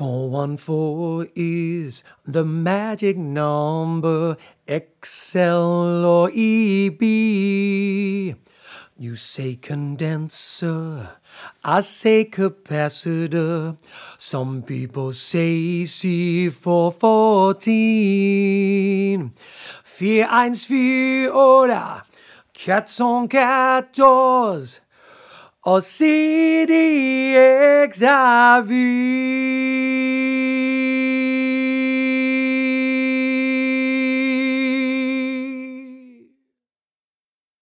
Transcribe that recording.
414 is the magic number, XL or EB. You say condenser, I say capacitor. Some people say C414. 414 oder 414. Or CDX Xavier.